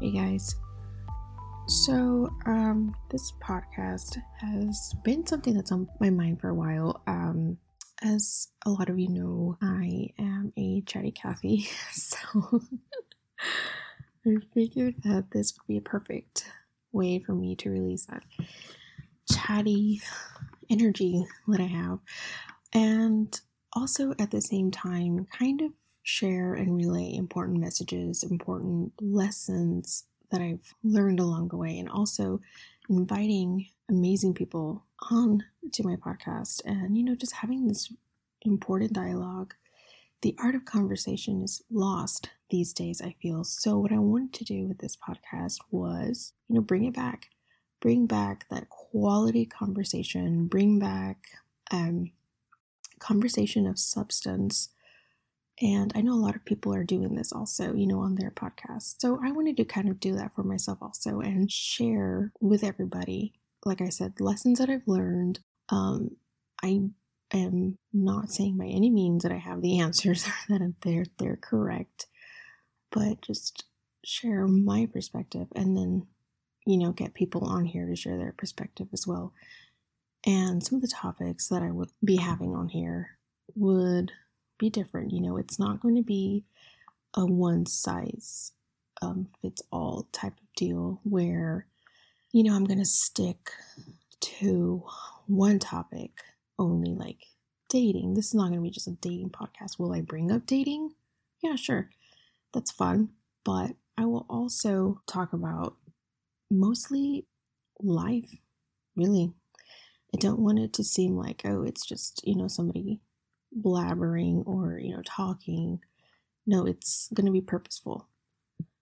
Hey guys. So, um, this podcast has been something that's on my mind for a while. Um, as a lot of you know, I am a chatty Cathy, so I figured that this would be a perfect way for me to release that chatty energy that I have, and also at the same time, kind of share and relay important messages, important lessons that I've learned along the way, and also inviting amazing people on to my podcast and, you know, just having this important dialogue. The art of conversation is lost these days, I feel. So, what I wanted to do with this podcast was, you know, bring it back, bring back that quality conversation, bring back um, conversation of substance and I know a lot of people are doing this also, you know, on their podcast. So I wanted to kind of do that for myself also and share with everybody, like I said, lessons that I've learned. Um, I am not saying by any means that I have the answers or that they're they're correct, but just share my perspective and then, you know, get people on here to share their perspective as well. And some of the topics that I would be having on here would be different. You know, it's not going to be a one size um, fits all type of deal where, you know, I'm going to stick to one topic only, like dating. This is not going to be just a dating podcast. Will I bring up dating? Yeah, sure. That's fun. But I will also talk about mostly life, really. I don't want it to seem like, oh, it's just, you know, somebody blabbering or, you know, talking. No, it's going to be purposeful.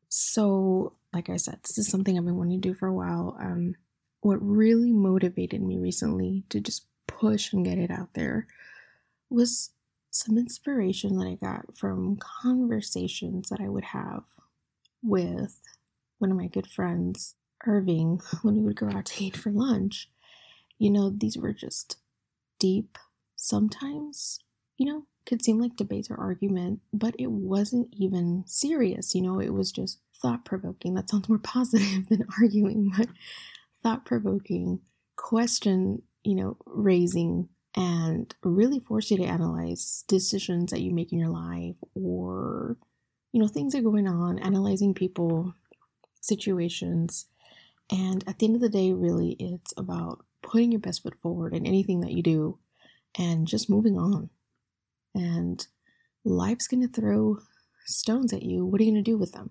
So, like I said, this is something I've been wanting to do for a while. Um, what really motivated me recently to just push and get it out there was some inspiration that I got from conversations that I would have with one of my good friends, Irving, when we would go out to eat for lunch. You know, these were just deep, sometimes you know, could seem like debates or argument, but it wasn't even serious. You know, it was just thought provoking. That sounds more positive than arguing, but thought provoking, question, you know, raising, and really force you to analyze decisions that you make in your life or, you know, things that are going on, analyzing people, situations. And at the end of the day, really, it's about putting your best foot forward in anything that you do and just moving on and life's going to throw stones at you. What are you going to do with them?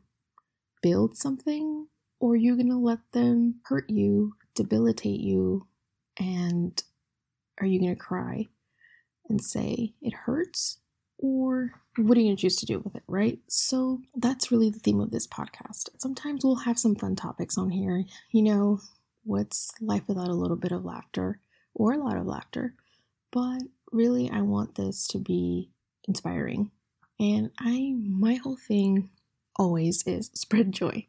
Build something? Or are you going to let them hurt you, debilitate you, and are you going to cry and say it hurts? Or what are you going to choose to do with it, right? So that's really the theme of this podcast. Sometimes we'll have some fun topics on here. You know, what's life without a little bit of laughter or a lot of laughter? But really, I want this to be inspiring. And I, my whole thing always is spread joy.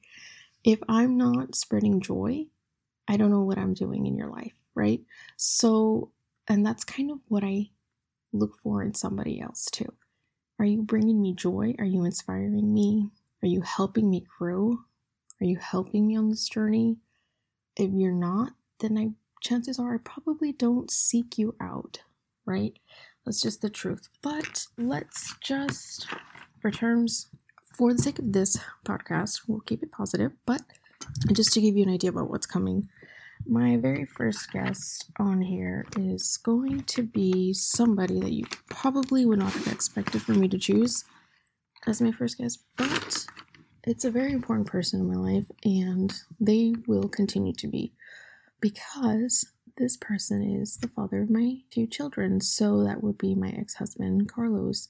If I'm not spreading joy, I don't know what I'm doing in your life, right? So, and that's kind of what I look for in somebody else too. Are you bringing me joy? Are you inspiring me? Are you helping me grow? Are you helping me on this journey? If you're not, then I chances are I probably don't seek you out right? That's just the truth. But let's just, for terms, for the sake of this podcast, we'll keep it positive. But just to give you an idea about what's coming, my very first guest on here is going to be somebody that you probably would not have expected for me to choose as my first guest, but it's a very important person in my life, and they will continue to be because this person is the father of my two children. So that would be my ex husband, Carlos.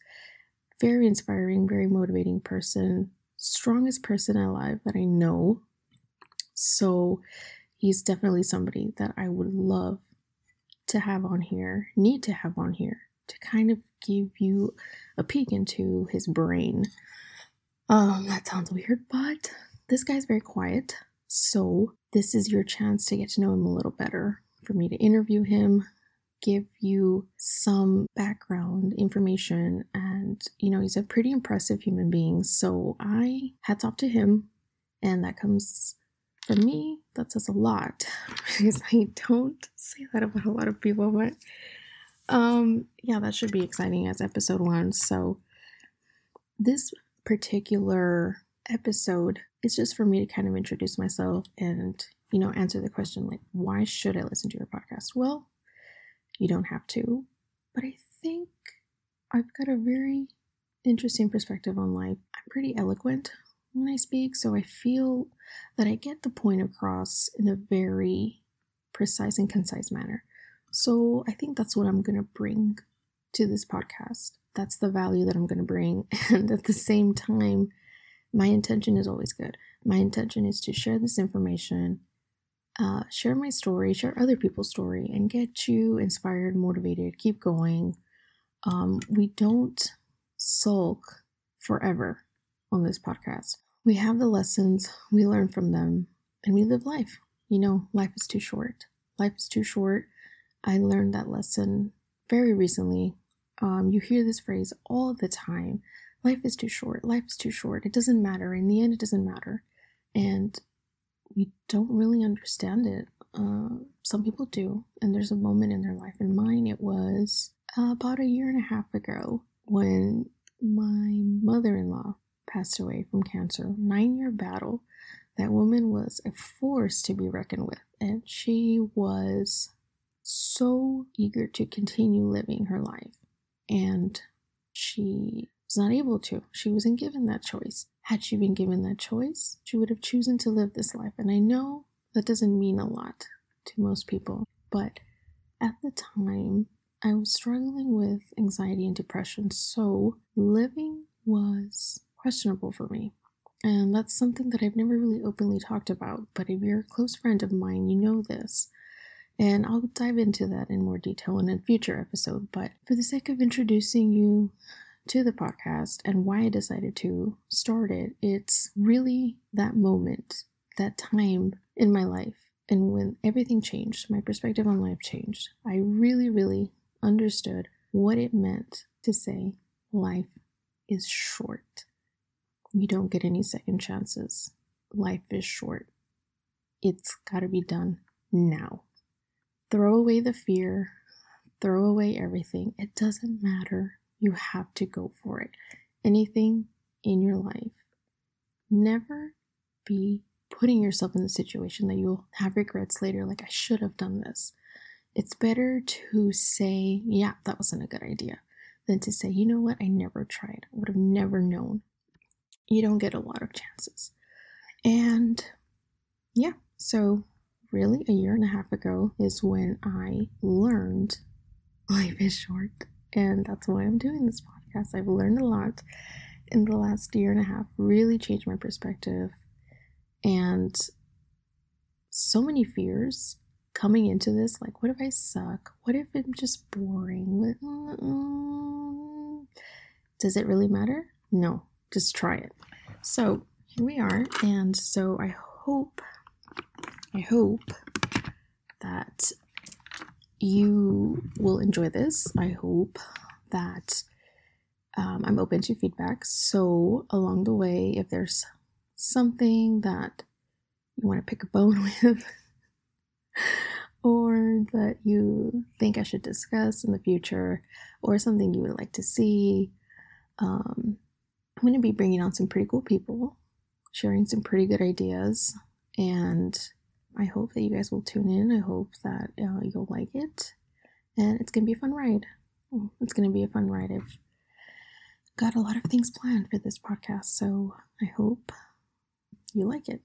Very inspiring, very motivating person, strongest person alive that I know. So he's definitely somebody that I would love to have on here, need to have on here to kind of give you a peek into his brain. Um, that sounds weird, but this guy's very quiet. So, this is your chance to get to know him a little better for me to interview him, give you some background information. And, you know, he's a pretty impressive human being. So I hats off to him. And that comes from me, that says a lot because I don't say that about a lot of people, but um yeah, that should be exciting as episode 1. So this particular episode is just for me to kind of introduce myself and you know answer the question like why should I listen to your podcast? Well, you don't have to, but I think I've got a very interesting perspective on life. I'm pretty eloquent when I speak, so I feel that I get the point across in a very precise and concise manner. So I think that's what I'm going to bring to this podcast. That's the value that I'm going to bring. And at the same time, my intention is always good. My intention is to share this information, uh, share my story, share other people's story, and get you inspired, motivated, keep going. Um, we don't sulk forever on this podcast. We have the lessons, we learn from them, and we live life. You know, life is too short. Life is too short. I learned that lesson very recently. Um, you hear this phrase all the time life is too short. Life is too short. It doesn't matter. In the end, it doesn't matter. And we don't really understand it. Uh, some people do. And there's a moment in their life. In mine, it was uh, about a year and a half ago when my mother in law passed away from cancer. Nine year battle. That woman was a force to be reckoned with. And she was so eager to continue living her life. And she was not able to. She wasn't given that choice. Had she been given that choice, she would have chosen to live this life. And I know that doesn't mean a lot to most people, but at the time, I was struggling with anxiety and depression, so living was questionable for me. And that's something that I've never really openly talked about. But if you're a close friend of mine, you know this. And I'll dive into that in more detail in a future episode. But for the sake of introducing you to the podcast and why I decided to start it, it's really that moment, that time in my life. And when everything changed, my perspective on life changed. I really, really understood what it meant to say life is short. You don't get any second chances. Life is short. It's got to be done now. Throw away the fear, throw away everything. It doesn't matter. You have to go for it. Anything in your life. Never be putting yourself in the situation that you'll have regrets later, like, I should have done this. It's better to say, yeah, that wasn't a good idea, than to say, you know what, I never tried. I would have never known. You don't get a lot of chances. And yeah, so really a year and a half ago is when I learned life is short. And that's why I'm doing this podcast. I've learned a lot in the last year and a half, really changed my perspective. And so many fears coming into this like, what if I suck? What if I'm just boring? Does it really matter? No, just try it. So here we are. And so I hope, I hope that you will enjoy this. I hope that um, I'm open to feedback. So, along the way, if there's something that you want to pick a bone with, or that you think I should discuss in the future, or something you would like to see, um, I'm going to be bringing on some pretty cool people, sharing some pretty good ideas, and I hope that you guys will tune in. I hope that uh, you'll like it. And it's going to be a fun ride. It's going to be a fun ride. I've got a lot of things planned for this podcast, so I hope you like it.